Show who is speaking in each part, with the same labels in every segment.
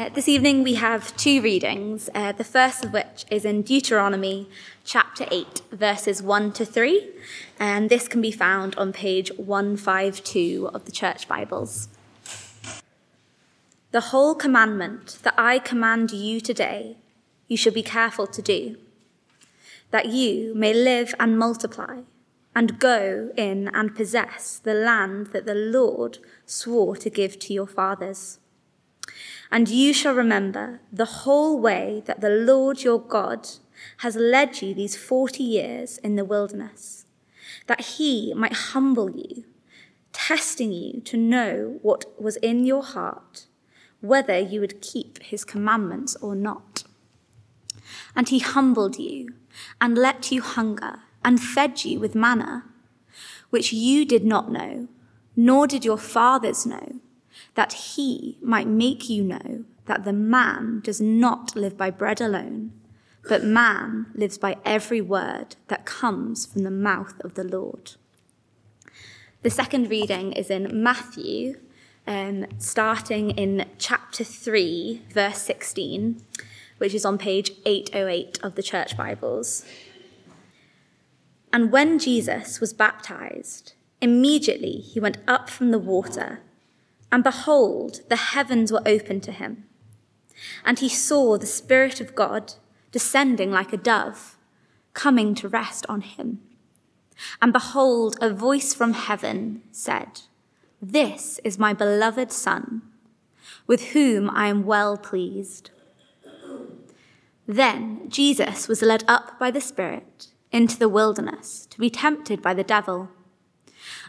Speaker 1: Uh, this evening we have two readings, uh, the first of which is in Deuteronomy chapter 8, verses 1 to 3, and this can be found on page 152 of the Church Bibles. The whole commandment that I command you today, you shall be careful to do, that you may live and multiply, and go in and possess the land that the Lord swore to give to your fathers. And you shall remember the whole way that the Lord your God has led you these forty years in the wilderness, that he might humble you, testing you to know what was in your heart, whether you would keep his commandments or not. And he humbled you and let you hunger and fed you with manna, which you did not know, nor did your fathers know that he might make you know that the man does not live by bread alone, but man lives by every word that comes from the mouth of the Lord. The second reading is in Matthew, um, starting in chapter 3, verse 16, which is on page 808 of the Church Bibles. And when Jesus was baptized, immediately he went up from the water and behold, the heavens were opened to him. And he saw the Spirit of God descending like a dove, coming to rest on him. And behold, a voice from heaven said, This is my beloved Son, with whom I am well pleased. Then Jesus was led up by the Spirit into the wilderness to be tempted by the devil.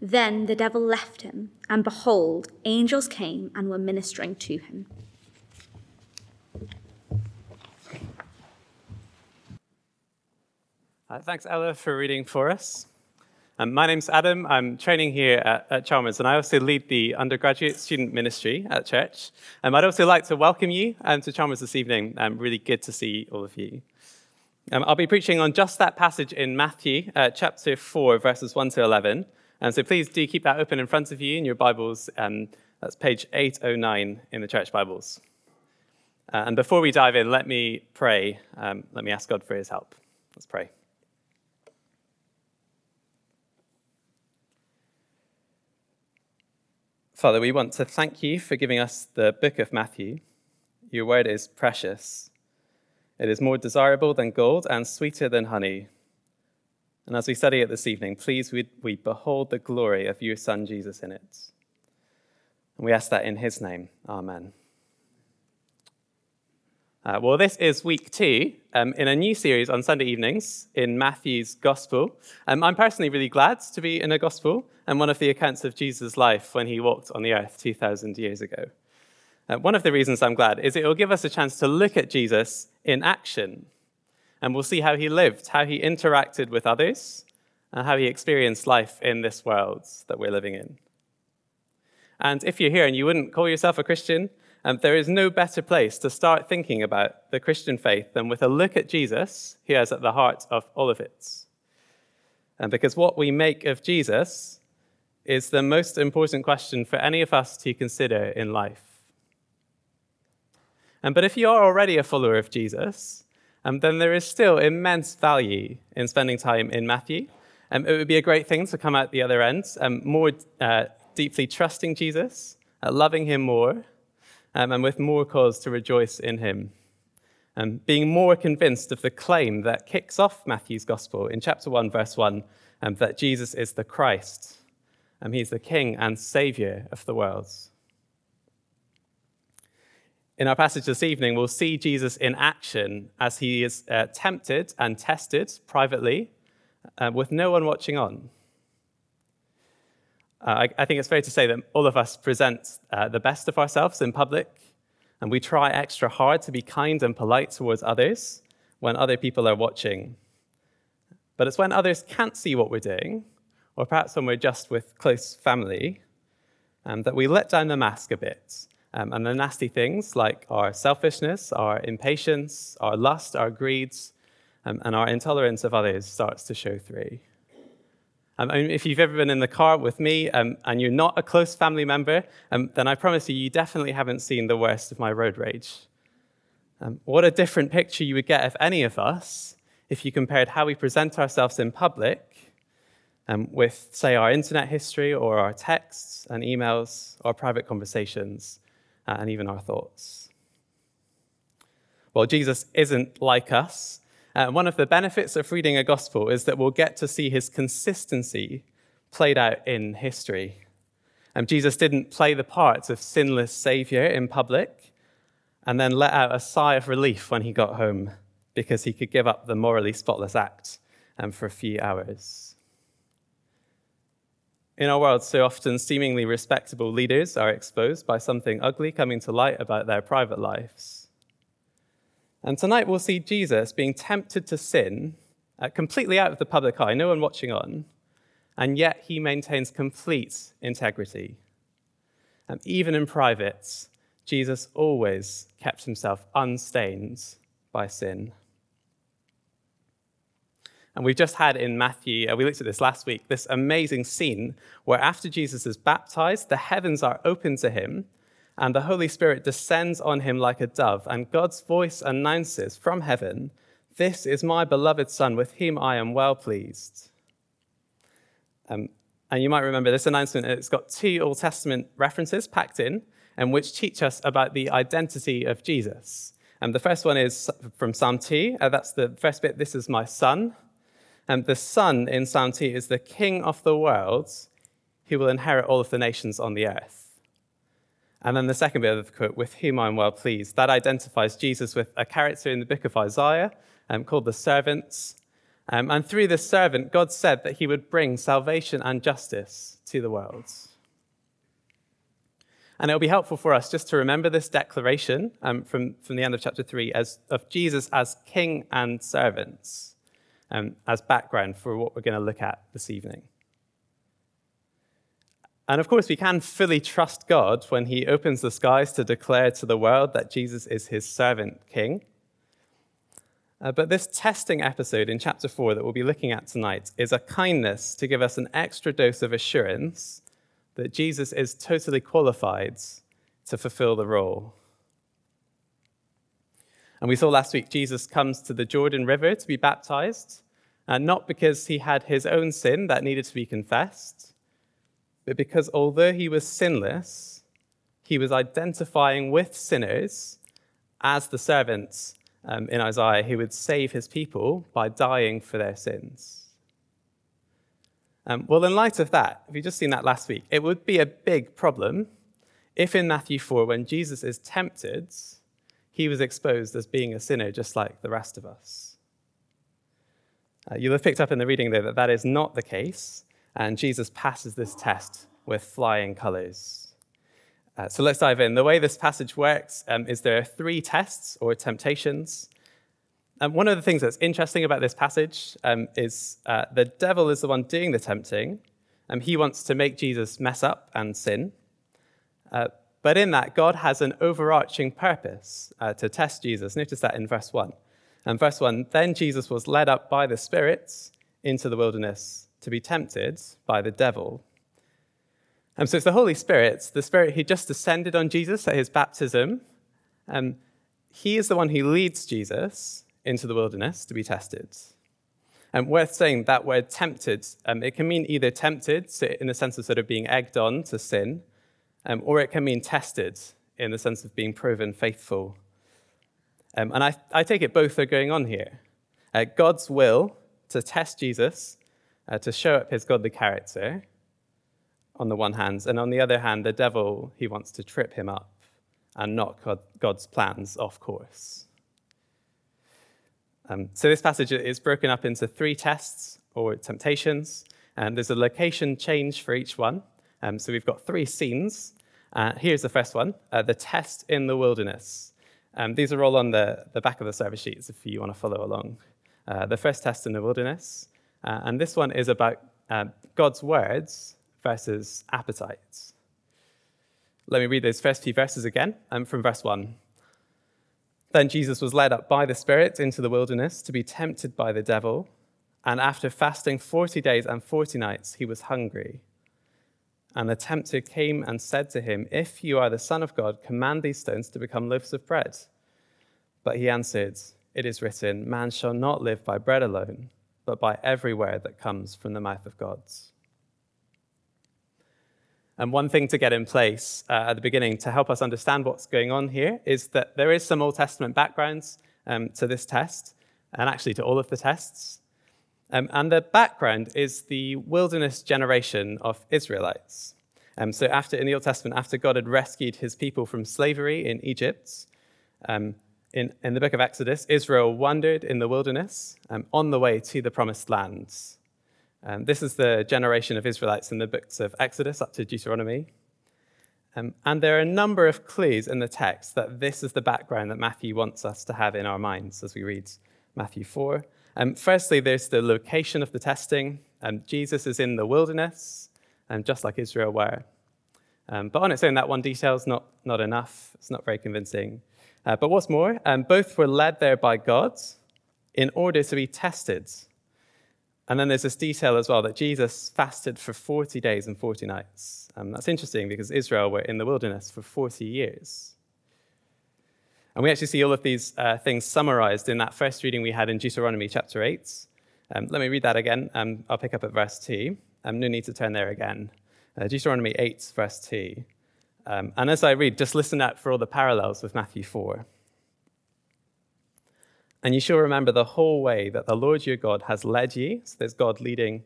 Speaker 1: Then the devil left him, and behold, angels came and were ministering to him.
Speaker 2: Uh, thanks, Ella, for reading for us. Um, my name's Adam. I'm training here at, at, Chalmers, and I also lead the undergraduate student ministry at church. Um, I'd also like to welcome you um, to Chalmers this evening. Um, really good to see all of you. Um, I'll be preaching on just that passage in Matthew, uh, chapter 4, verses 1 to 11. And so please do keep that open in front of you in your Bibles. Um, that's page 809 in the church Bibles. Uh, and before we dive in, let me pray. Um, let me ask God for his help. Let's pray. Father, we want to thank you for giving us the book of Matthew. Your word is precious. It is more desirable than gold and sweeter than honey. And as we study it this evening, please we, we behold the glory of your Son Jesus in it. And we ask that in his name. Amen. Uh, well, this is week two um, in a new series on Sunday evenings in Matthew's Gospel. Um, I'm personally really glad to be in a Gospel and one of the accounts of Jesus' life when he walked on the earth 2,000 years ago. Uh, one of the reasons I'm glad is it will give us a chance to look at Jesus in action and we'll see how he lived, how he interacted with others, and how he experienced life in this world that we're living in. And if you're here and you wouldn't call yourself a Christian, um, there is no better place to start thinking about the Christian faith than with a look at Jesus, who is at the heart of all of it. And because what we make of Jesus is the most important question for any of us to consider in life. Um, but if you are already a follower of Jesus, um, then there is still immense value in spending time in Matthew. Um, it would be a great thing to come out the other end, um, more uh, deeply trusting Jesus, uh, loving him more, um, and with more cause to rejoice in him. Um, being more convinced of the claim that kicks off Matthew's gospel in chapter 1, verse 1, um, that Jesus is the Christ, and he's the King and Savior of the world. In our passage this evening, we'll see Jesus in action as he is uh, tempted and tested privately uh, with no one watching on. Uh, I, I, think it's fair to say that all of us present uh, the best of ourselves in public, and we try extra hard to be kind and polite towards others when other people are watching. But it's when others can't see what we're doing, or perhaps when we're just with close family, um, that we let down the mask a bit um, and the nasty things like our selfishness, our impatience, our lust, our greeds, um, and our intolerance of others starts to show through. Um, if you've ever been in the car with me um, and you're not a close family member, um, then I promise you, you definitely haven't seen the worst of my road rage. Um, what a different picture you would get of any of us if you compared how we present ourselves in public um, with, say, our internet history or our texts and emails or private conversations uh, and even our thoughts. Well, Jesus isn't like us. Uh, one of the benefits of reading a gospel is that we'll get to see his consistency played out in history. Um, Jesus didn't play the part of sinless Savior in public and then let out a sigh of relief when he got home because he could give up the morally spotless act um, for a few hours. In our world, so often seemingly respectable leaders are exposed by something ugly coming to light about their private lives. And tonight we'll see Jesus being tempted to sin, uh, completely out of the public eye, no one watching on, and yet he maintains complete integrity. And even in private, Jesus always kept himself unstained by sin. And we've just had in Matthew, uh, we looked at this last week, this amazing scene where after Jesus is baptized, the heavens are open to him, and the Holy Spirit descends on him like a dove, and God's voice announces from heaven, This is my beloved Son, with whom I am well pleased. Um, and you might remember this announcement, it's got two Old Testament references packed in, and which teach us about the identity of Jesus. And the first one is from Psalm 2. Uh, that's the first bit, This is my Son. And the Son in Psalm 2 is the King of the world who will inherit all of the nations on the earth. And then the second bit of the quote, with whom I am well pleased, that identifies Jesus with a character in the book of Isaiah um, called the servants. Um, and through this servant, God said that he would bring salvation and justice to the world. And it'll be helpful for us just to remember this declaration um, from, from the end of chapter 3 as, of Jesus as king and servants um, as background for what we're going to look at this evening. And of course, we can fully trust God when He opens the skies to declare to the world that Jesus is His servant king. Uh, but this testing episode in chapter 4 that we'll be looking at tonight is a kindness to give us an extra dose of assurance that Jesus is totally qualified to fulfill the role. And we saw last week Jesus comes to the Jordan River to be baptized, and not because he had his own sin that needed to be confessed, but because although he was sinless, he was identifying with sinners as the servants um, in Isaiah who would save his people by dying for their sins. Um, well, in light of that, if you've just seen that last week, it would be a big problem if in Matthew 4, when Jesus is tempted, he was exposed as being a sinner just like the rest of us. Uh, you'll have picked up in the reading there that that is not the case, and Jesus passes this test with flying colors. Uh, so let's dive in. The way this passage works um, is there are three tests or temptations. And one of the things that's interesting about this passage um, is uh, the devil is the one doing the tempting. and he wants to make Jesus mess up and sin. Uh, but in that, God has an overarching purpose uh, to test Jesus. Notice that in verse 1. And verse 1 Then Jesus was led up by the spirits into the wilderness to be tempted by the devil. And so it's the Holy Spirit, the Spirit who just descended on Jesus at his baptism. Um, he is the one who leads Jesus into the wilderness to be tested. And worth saying that word tempted, um, it can mean either tempted, so in the sense of sort of being egged on to sin, um, or it can mean tested in the sense of being proven faithful. Um, and I, I, take it both are going on here. Uh, God's will to test Jesus, uh, to show up his godly character, on the one hand, and on the other hand, the devil, he wants to trip him up and knock God, God's plans off course. Um, so this passage is broken up into three tests or temptations, and there's a location change for each one. Um, so we've got three scenes. Uh, here's the first one uh, the test in the wilderness. Um, these are all on the, the back of the service sheets if you want to follow along. Uh, the first test in the wilderness. Uh, and this one is about uh, God's words versus appetites. Let me read those first few verses again um, from verse 1. Then Jesus was led up by the Spirit into the wilderness to be tempted by the devil. And after fasting 40 days and 40 nights, he was hungry. And the tempter came and said to him, If you are the Son of God, command these stones to become loaves of bread. But he answered, It is written, Man shall not live by bread alone, but by every word that comes from the mouth of God. And one thing to get in place uh, at the beginning to help us understand what's going on here is that there is some Old Testament backgrounds um, to this test, and actually to all of the tests. Um, and the background is the wilderness generation of Israelites. Um, so, after in the Old Testament, after God had rescued his people from slavery in Egypt, um, in, in the book of Exodus, Israel wandered in the wilderness um, on the way to the promised lands. Um, this is the generation of Israelites in the books of Exodus up to Deuteronomy. Um, and there are a number of clues in the text that this is the background that Matthew wants us to have in our minds as we read Matthew 4. Um, firstly, there's the location of the testing. Um, Jesus is in the wilderness, um, just like Israel were. Um, but on its own, that one detail is not, not enough. It's not very convincing. Uh, but what's more, both were led there by God in order to be tested and then there's this detail as well that Jesus fasted for 40 days and 40 nights. Um, that's interesting because Israel were in the wilderness for 40 years. And we actually see all of these uh, things summarized in that first reading we had in Deuteronomy chapter 8. Um, let me read that again. Um, I'll pick up at verse 2. Um, no need to turn there again. Uh, Deuteronomy 8, verse 2. Um, and as I read, just listen out for all the parallels with Matthew 4. And you shall remember the whole way that the Lord your God has led you. So there's God leading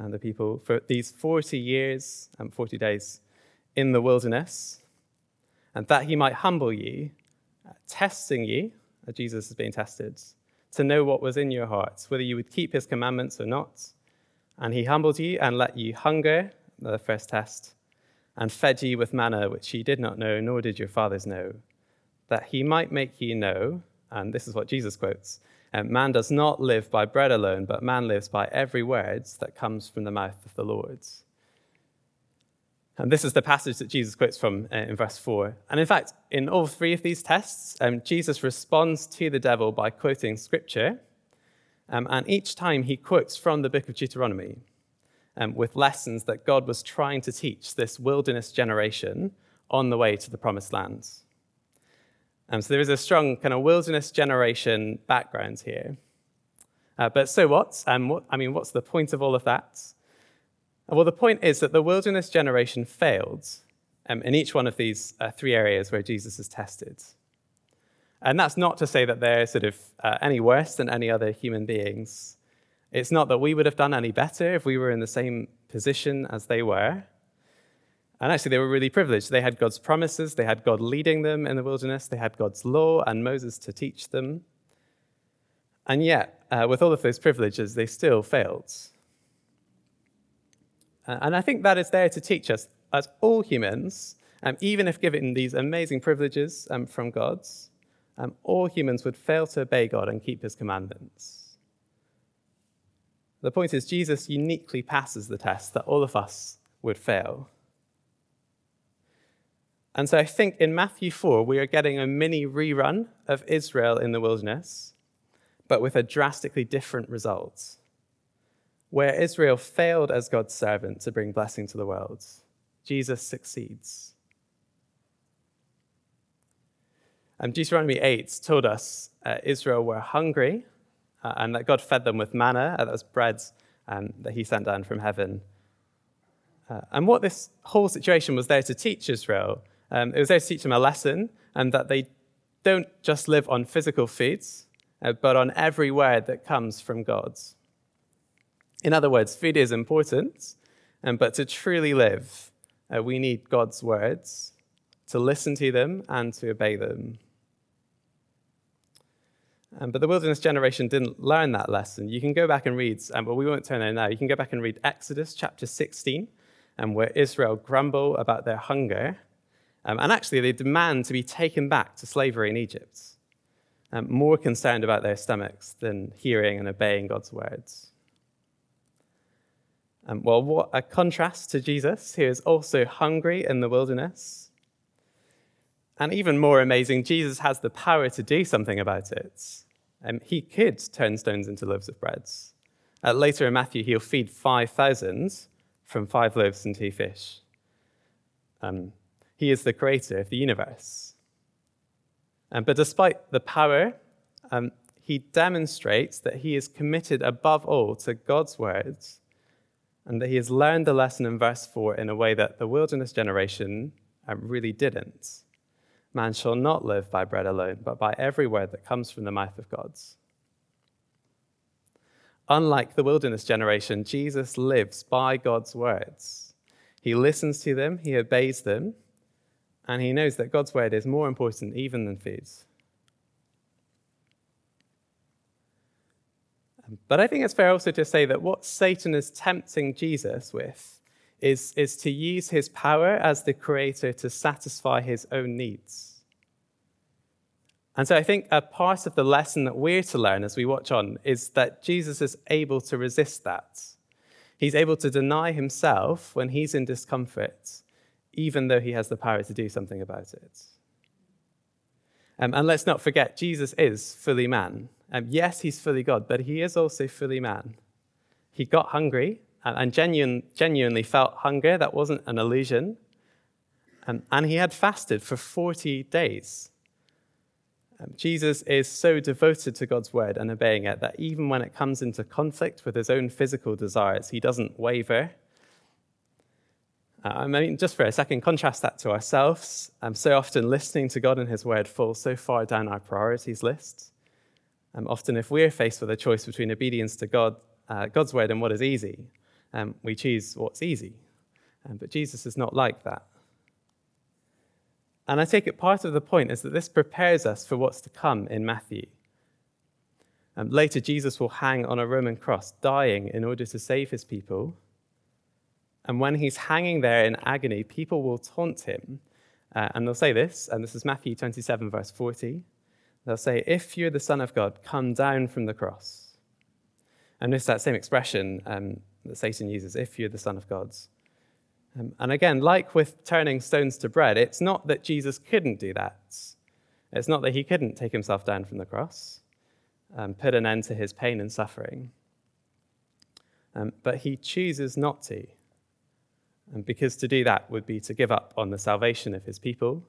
Speaker 2: uh, the people for these 40 years and 40 days in the wilderness, and that he might humble you, testing you, Jesus is being tested, to know what was in your hearts, whether you would keep his commandments or not. And he humbled you and let you hunger, the first test, and fed you with manna which ye did not know, nor did your fathers know, that he might make you know and this is what Jesus quotes Man does not live by bread alone, but man lives by every word that comes from the mouth of the Lord. And this is the passage that Jesus quotes from uh, in verse 4. And in fact, in all three of these tests, um, Jesus responds to the devil by quoting scripture. Um, and each time he quotes from the book of Deuteronomy um, with lessons that God was trying to teach this wilderness generation on the way to the promised lands. Um, so there is a strong kind of wilderness generation background here. Uh, but so what? Um, what? I mean, what's the point of all of that? Well, the point is that the wilderness generation failed um, in each one of these uh, three areas where Jesus is tested. And that's not to say that they're sort of uh, any worse than any other human beings. It's not that we would have done any better if we were in the same position as they were. And actually, they were really privileged. They had God's promises, they had God leading them in the wilderness, they had God's law and Moses to teach them. And yet, uh, with all of those privileges, they still failed. Uh, and I think that is there to teach us, as all humans, um, even if given these amazing privileges um, from God, um, all humans would fail to obey God and keep his commandments. The point is, Jesus uniquely passes the test that all of us would fail. And so I think in Matthew 4, we are getting a mini rerun of Israel in the wilderness, but with a drastically different result. Where Israel failed as God's servant to bring blessing to the world, Jesus succeeds. Um, Deuteronomy 8 told us uh, Israel were hungry uh, and that God fed them with manna, uh, that was bread um, that he sent down from heaven. Uh, and what this whole situation was there to teach Israel, um, it was there to teach them a lesson, and that they don't just live on physical foods, uh, but on every word that comes from God. In other words, food is important, um, but to truly live, uh, we need God's words, to listen to them and to obey them. Um, but the wilderness generation didn't learn that lesson. You can go back and read, um, but we won't turn there now. You can go back and read Exodus chapter 16, um, where Israel grumble about their hunger. Um, and actually, they demand to be taken back to slavery in Egypt, um, more concerned about their stomachs than hearing and obeying God's words. Um, well, what a contrast to Jesus, who is also hungry in the wilderness. And even more amazing, Jesus has the power to do something about it. Um, he could turn stones into loaves of bread. Uh, later in Matthew, he'll feed 5,000 from five loaves and two fish. Um, he is the creator of the universe. Um, but despite the power, um, he demonstrates that he is committed above all to God's words and that he has learned the lesson in verse 4 in a way that the wilderness generation um, really didn't. Man shall not live by bread alone, but by every word that comes from the mouth of God. Unlike the wilderness generation, Jesus lives by God's words. He listens to them, he obeys them, and he knows that God's word is more important even than food. But I think it's fair also to say that what Satan is tempting Jesus with is, is to use his power as the creator to satisfy his own needs. And so I think a part of the lesson that we're to learn as we watch on is that Jesus is able to resist that. He's able to deny himself when he's in discomfort, even though he has the power to do something about it. Um, and let's not forget, Jesus is fully man. Um, yes, he's fully God, but he is also fully man. He got hungry and, genuine, genuinely felt hunger. That wasn't an illusion. Um, and he had fasted for 40 days. Um, Jesus is so devoted to God's word and obeying it that even when it comes into conflict with his own physical desires, he doesn't waver. Uh, I mean, just for a second, contrast that to ourselves. So often, listening to God and His Word falls so far down our priorities list. Um, often, if we're faced with a choice between obedience to God, uh, God's word and what is easy, um, we choose what's easy. Um, but Jesus is not like that. And I take it part of the point is that this prepares us for what's to come in Matthew. Um, later, Jesus will hang on a Roman cross, dying in order to save his people. And when he's hanging there in agony, people will taunt him. Uh, and they'll say this, and this is Matthew 27, verse 40. They'll say, If you're the Son of God, come down from the cross. And it's that same expression um, that Satan uses, if you're the Son of God. Um, and again, like with turning stones to bread, it's not that Jesus couldn't do that. It's not that he couldn't take himself down from the cross, and put an end to his pain and suffering. Um, but he chooses not to. And because to do that would be to give up on the salvation of his people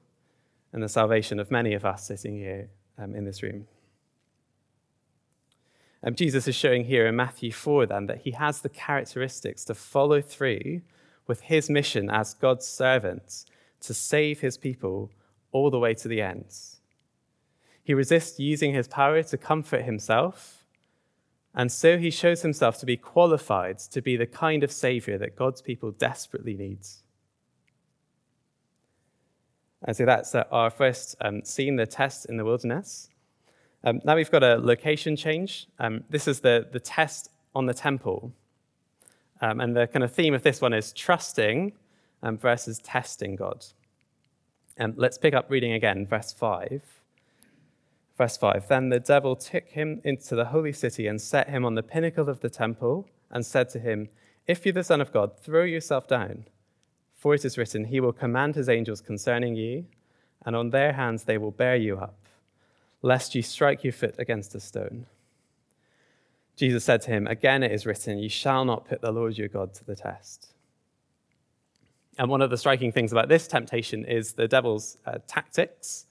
Speaker 2: and the salvation of many of us sitting here um, in this room. Um, Jesus is showing here in Matthew 4 then that he has the characteristics to follow through with his mission as God's servant to save his people all the way to the end. He resists using his power to comfort himself, and so he shows himself to be qualified to be the kind of savior that God's people desperately needs. And so that's uh, our first um, scene, the test in the wilderness. Um, now we've got a location change. Um, this is the, the test on the temple. Um, and the kind of theme of this one is trusting um, versus testing God. Um, let's pick up reading again, verse 5. Verse 5 Then the devil took him into the holy city and set him on the pinnacle of the temple and said to him, If you're the Son of God, throw yourself down. For it is written, He will command His angels concerning you, and on their hands they will bear you up, lest you strike your foot against a stone. Jesus said to him, Again it is written, You shall not put the Lord your God to the test. And one of the striking things about this temptation is the devil's uh, tactics.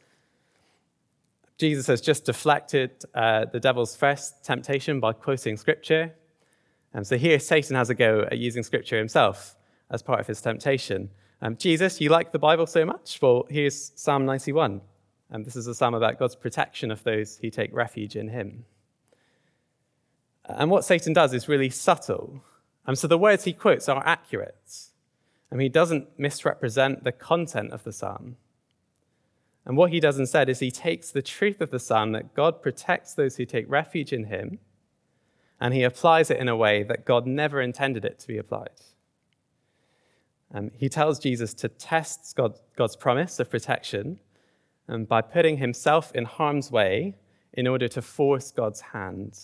Speaker 2: Jesus has just deflected uh, the devil's first temptation by quoting scripture. And so here Satan has a go at using scripture himself as part of his temptation. Um, Jesus, you like the Bible so much? Well, here's Psalm 91. And this is a psalm about God's protection of those who take refuge in him. And what Satan does is really subtle. And so the words he quotes are accurate. And he doesn't misrepresent the content of the psalm. And what he does instead is he takes the truth of the Son that God protects those who take refuge in him, and he applies it in a way that God never intended it to be applied. Um, he tells Jesus to test God, God's promise of protection um, by putting himself in harm's way in order to force God's hand.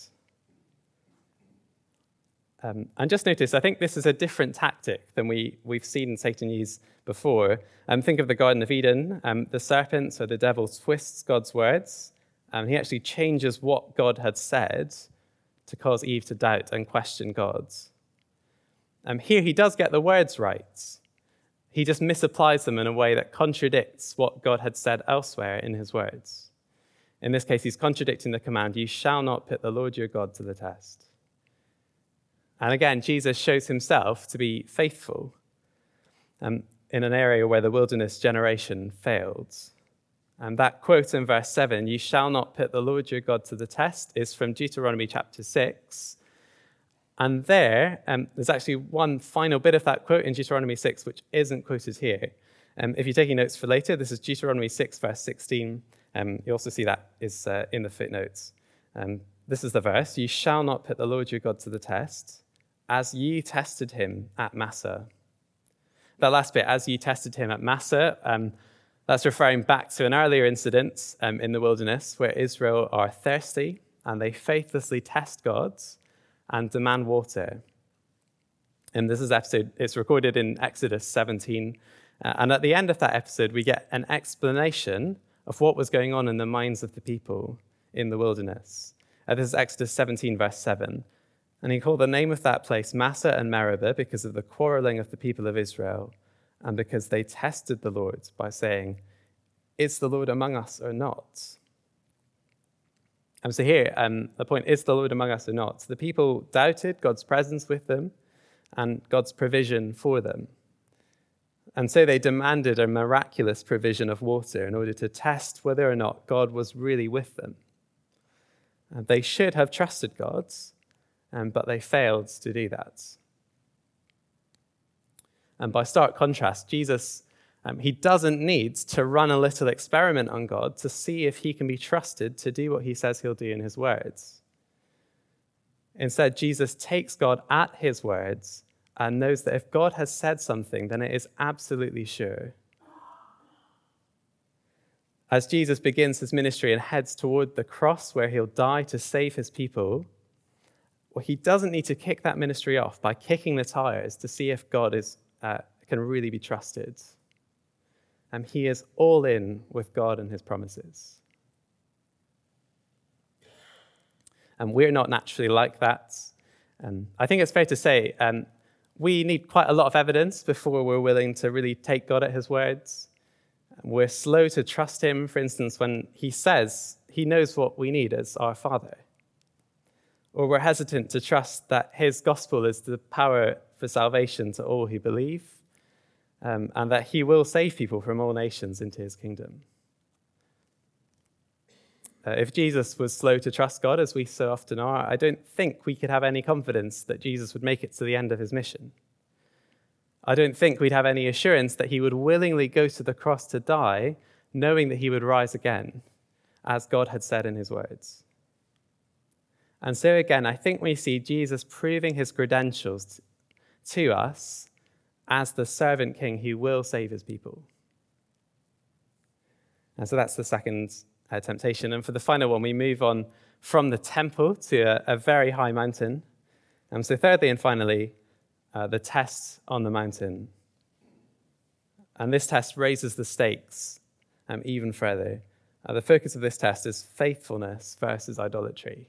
Speaker 2: Um, and just notice, I think this is a different tactic than we, we've seen Satan use before. Um, think of the Garden of Eden. Um, the serpent, so the devil, twists God's words. Um, he actually changes what God had said to cause Eve to doubt and question God. Um, here he does get the words right. He just misapplies them in a way that contradicts what God had said elsewhere in his words. In this case, he's contradicting the command, You shall not put the Lord your God to the test. And again, Jesus shows himself to be faithful um, in an area where the wilderness generation failed. And that quote in verse 7, you shall not put the Lord your God to the test, is from Deuteronomy chapter 6. And there, um, there's actually one final bit of that quote in Deuteronomy 6, which isn't quoted here. Um, if you're taking notes for later, this is Deuteronomy 6, verse 16. Um, you also see that is uh, in the footnotes. Um, this is the verse You shall not put the Lord your God to the test as ye tested him at Massah. That last bit, as ye tested him at Massah, um, that's referring back to an earlier incident um, in the wilderness where Israel are thirsty and they faithlessly test God and demand water. And this is episode, it's recorded in Exodus 17. Uh, and at the end of that episode, we get an explanation of what was going on in the minds of the people in the wilderness. Uh, this is Exodus 17, verse 7. And he called the name of that place Massah and Meribah because of the quarreling of the people of Israel and because they tested the Lord by saying, Is the Lord among us or not? And so here, um, the point is the Lord among us or not? The people doubted God's presence with them and God's provision for them. And so they demanded a miraculous provision of water in order to test whether or not God was really with them. And they should have trusted God's um, but they failed to do that. And by stark contrast, Jesus, um, he doesn't need to run a little experiment on God to see if he can be trusted to do what he says he'll do in his words. Instead, Jesus takes God at his words and knows that if God has said something, then it is absolutely sure. As Jesus begins his ministry and heads toward the cross where he'll die to save his people, well, he doesn't need to kick that ministry off by kicking the tires to see if God is, uh, can really be trusted. And he is all in with God and his promises. And we're not naturally like that. And I think it's fair to say um, we need quite a lot of evidence before we're willing to really take God at his words. We're slow to trust him, for instance, when he says he knows what we need as our Father or we're hesitant to trust that his gospel is the power for salvation to all who believe, um, and that he will save people from all nations into his kingdom. Uh, if Jesus was slow to trust God, as we so often are, I don't think we could have any confidence that Jesus would make it to the end of his mission. I don't think we'd have any assurance that he would willingly go to the cross to die, knowing that he would rise again, as God had said in his words. And so, again, I think we see Jesus proving his credentials to us as the servant king who will save his people. And so that's the second uh, temptation. And for the final one, we move on from the temple to a, a very high mountain. And so, thirdly and finally, uh, the test on the mountain. And this test raises the stakes um, even further. Uh, the focus of this test is faithfulness versus idolatry.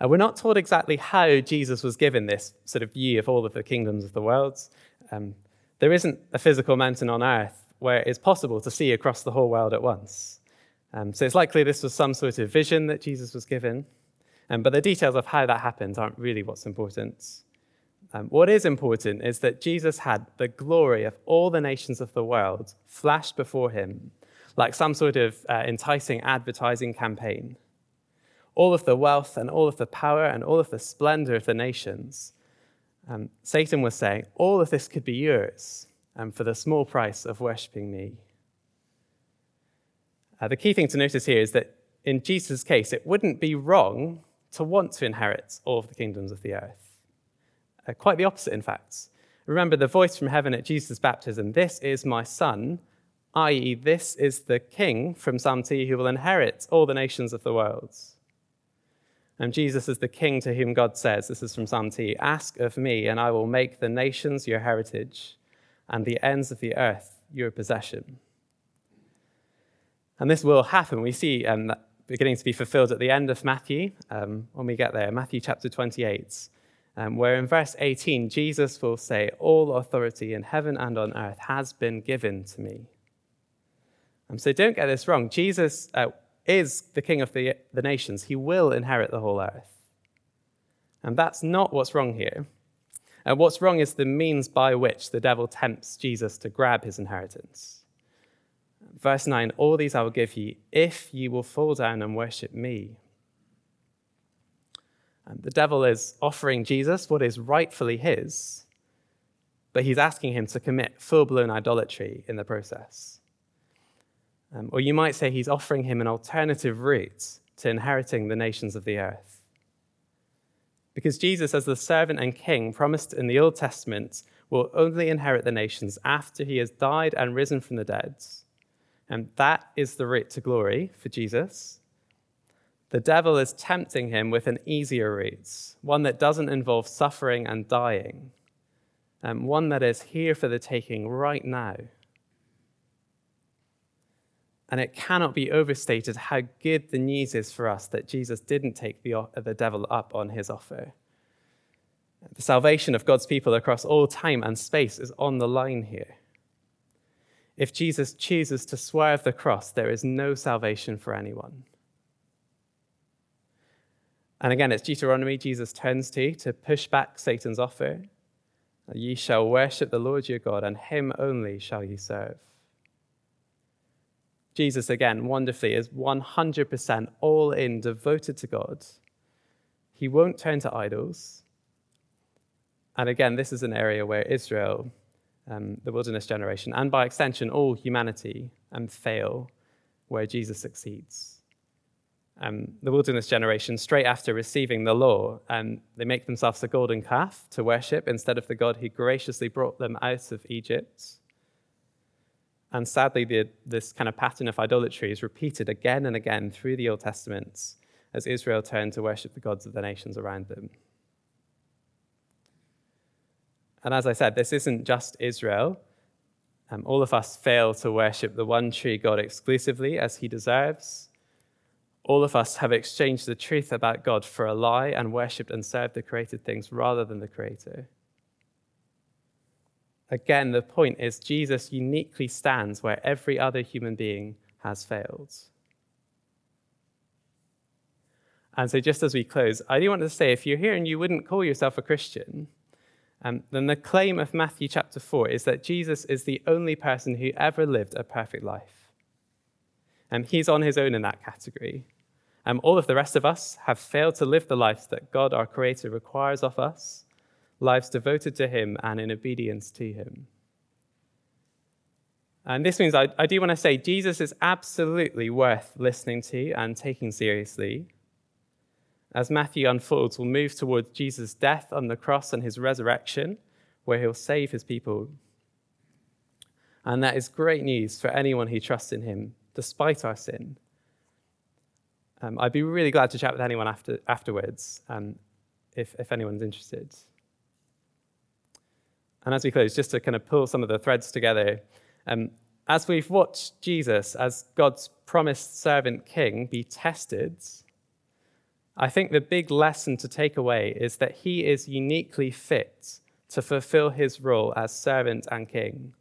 Speaker 2: And we're not told exactly how Jesus was given this sort of view of all of the kingdoms of the world. Um, there isn't a physical mountain on earth where it's possible to see across the whole world at once. Um, so it's likely this was some sort of vision that Jesus was given. Um, but the details of how that happened aren't really what's important. Um, what is important is that Jesus had the glory of all the nations of the world flashed before him, like some sort of uh, enticing advertising campaign all of the wealth and all of the power and all of the splendor of the nations. Um, Satan was saying, All of this could be yours um, for the small price of worshipping me. Uh, the key thing to notice here is that in Jesus' case, it wouldn't be wrong to want to inherit all of the kingdoms of the earth. Uh, quite the opposite, in fact. Remember the voice from heaven at Jesus' baptism This is my son, i.e., this is the king from 2 who will inherit all the nations of the world. And Jesus is the king to whom God says, this is from Psalm 2, ask of me, and I will make the nations your heritage and the ends of the earth your possession. And this will happen. We see um, that beginning to be fulfilled at the end of Matthew um, when we get there, Matthew chapter 28, um, where in verse 18, Jesus will say, All authority in heaven and on earth has been given to me. Um, so don't get this wrong. Jesus uh, is the king of the, the nations. He will inherit the whole earth. And that's not what's wrong here. And what's wrong is the means by which the devil tempts Jesus to grab his inheritance. Verse 9 All these I will give you if you will fall down and worship me. And the devil is offering Jesus what is rightfully his, but he's asking him to commit full blown idolatry in the process. Um, or you might say he's offering him an alternative route to inheriting the nations of the earth. Because Jesus, as the servant and king promised in the Old Testament, will only inherit the nations after he has died and risen from the dead. And that is the route to glory for Jesus. The devil is tempting him with an easier route, one that doesn't involve suffering and dying, and one that is here for the taking right now. And it cannot be overstated how good the news is for us that Jesus didn't take the, the devil up on his offer. The salvation of God's people across all time and space is on the line here. If Jesus chooses to swerve the cross, there is no salvation for anyone. And again, it's Deuteronomy Jesus turns to to push back Satan's offer. Ye shall worship the Lord your God, and him only shall ye serve. Jesus, again, wonderfully, is 100% all in, devoted to God. He won't turn to idols. And again, this is an area where Israel, um, the wilderness generation, and by extension, all humanity, um, fail where Jesus succeeds. Um, the wilderness generation, straight after receiving the law, um, they make themselves a golden calf to worship instead of the God who graciously brought them out of Egypt. And sadly, the, this kind of pattern of idolatry is repeated again and again through the Old Testament as Israel turned to worship the gods of the nations around them. And as I said, this isn't just Israel. Um, all of us fail to worship the one true God exclusively as he deserves. All of us have exchanged the truth about God for a lie and worshipped and served the created things rather than the Creator. Again, the point is Jesus uniquely stands where every other human being has failed. And so, just as we close, I do want to say if you're here and you wouldn't call yourself a Christian, um, then the claim of Matthew chapter 4 is that Jesus is the only person who ever lived a perfect life. And he's on his own in that category. Um, all of the rest of us have failed to live the life that God, our Creator, requires of us lives devoted to Him and in obedience to Him. And this means I, I do want to say Jesus is absolutely worth listening to and taking seriously. as Matthew unfolds, we'll move towards Jesus' death on the cross and his resurrection, where he'll save his people. And that is great news for anyone who trusts in him, despite our sin. Um, I'd be really glad to chat with anyone after, afterwards, um, if, if anyone's interested. And as we close, just to kind of pull some of the threads together, um, as we've watched Jesus as God's promised servant king be tested, I think the big lesson to take away is that he is uniquely fit to fulfill his role as servant and king,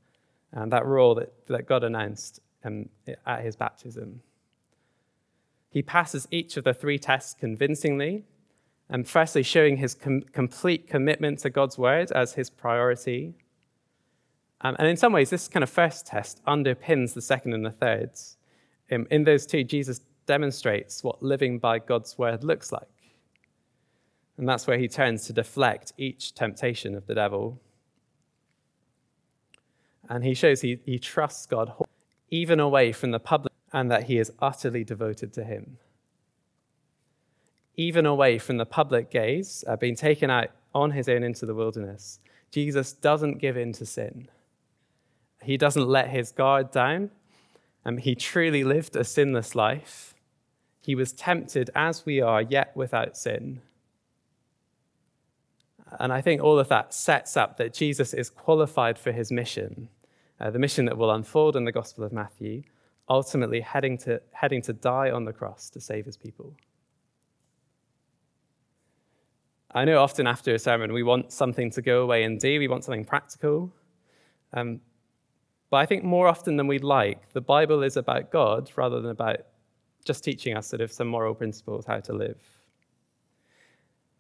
Speaker 2: and that role that, that God announced um, at his baptism. He passes each of the three tests convincingly, and firstly, showing his com- complete commitment to God's word as his priority. Um, and in some ways, this kind of first test underpins the second and the third. Um, in those two, Jesus demonstrates what living by God's word looks like. And that's where he turns to deflect each temptation of the devil. And he shows he, he trusts God even away from the public and that he is utterly devoted to him. Even away from the public gaze, uh, being taken out on his own into the wilderness, Jesus doesn't give in to sin. He doesn't let his guard down. Um, he truly lived a sinless life. He was tempted as we are, yet without sin. And I think all of that sets up that Jesus is qualified for his mission, uh, the mission that will unfold in the Gospel of Matthew, ultimately heading to, heading to die on the cross to save his people. I know often after a sermon we want something to go away and do, we want something practical. Um, but I think more often than we'd like, the Bible is about God rather than about just teaching us sort of some moral principles how to live.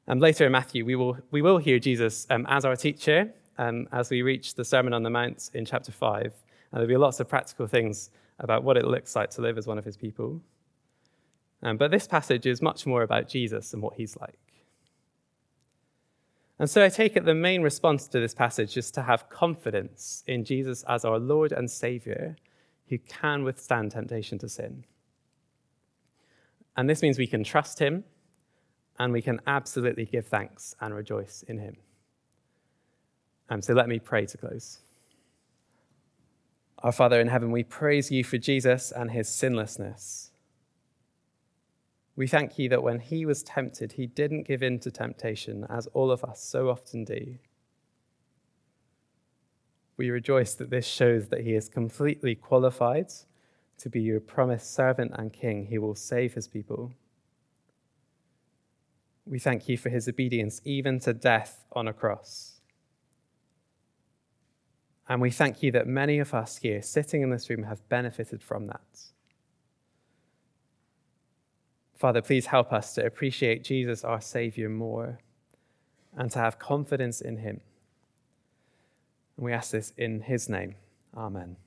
Speaker 2: And later in Matthew, we will, we will hear Jesus um, as our teacher um, as we reach the Sermon on the Mount in chapter 5. And there'll be lots of practical things about what it looks like to live as one of his people. Um, but this passage is much more about Jesus and what he's like. And so I take it the main response to this passage is to have confidence in Jesus as our Lord and Savior who can withstand temptation to sin. And this means we can trust him and we can absolutely give thanks and rejoice in him. Um, so let me pray to close. Our Father in heaven, we praise you for Jesus and his sinlessness. We thank you that when he was tempted, he didn't give in to temptation, as all of us so often do. We rejoice that this shows that he is completely qualified to be your promised servant and king. He will save his people. We thank you for his obedience, even to death on a cross. And we thank you that many of us here sitting in this room have benefited from that. Father, please help us to appreciate Jesus, our Savior, more and to have confidence in him. And we ask this in his name. Amen.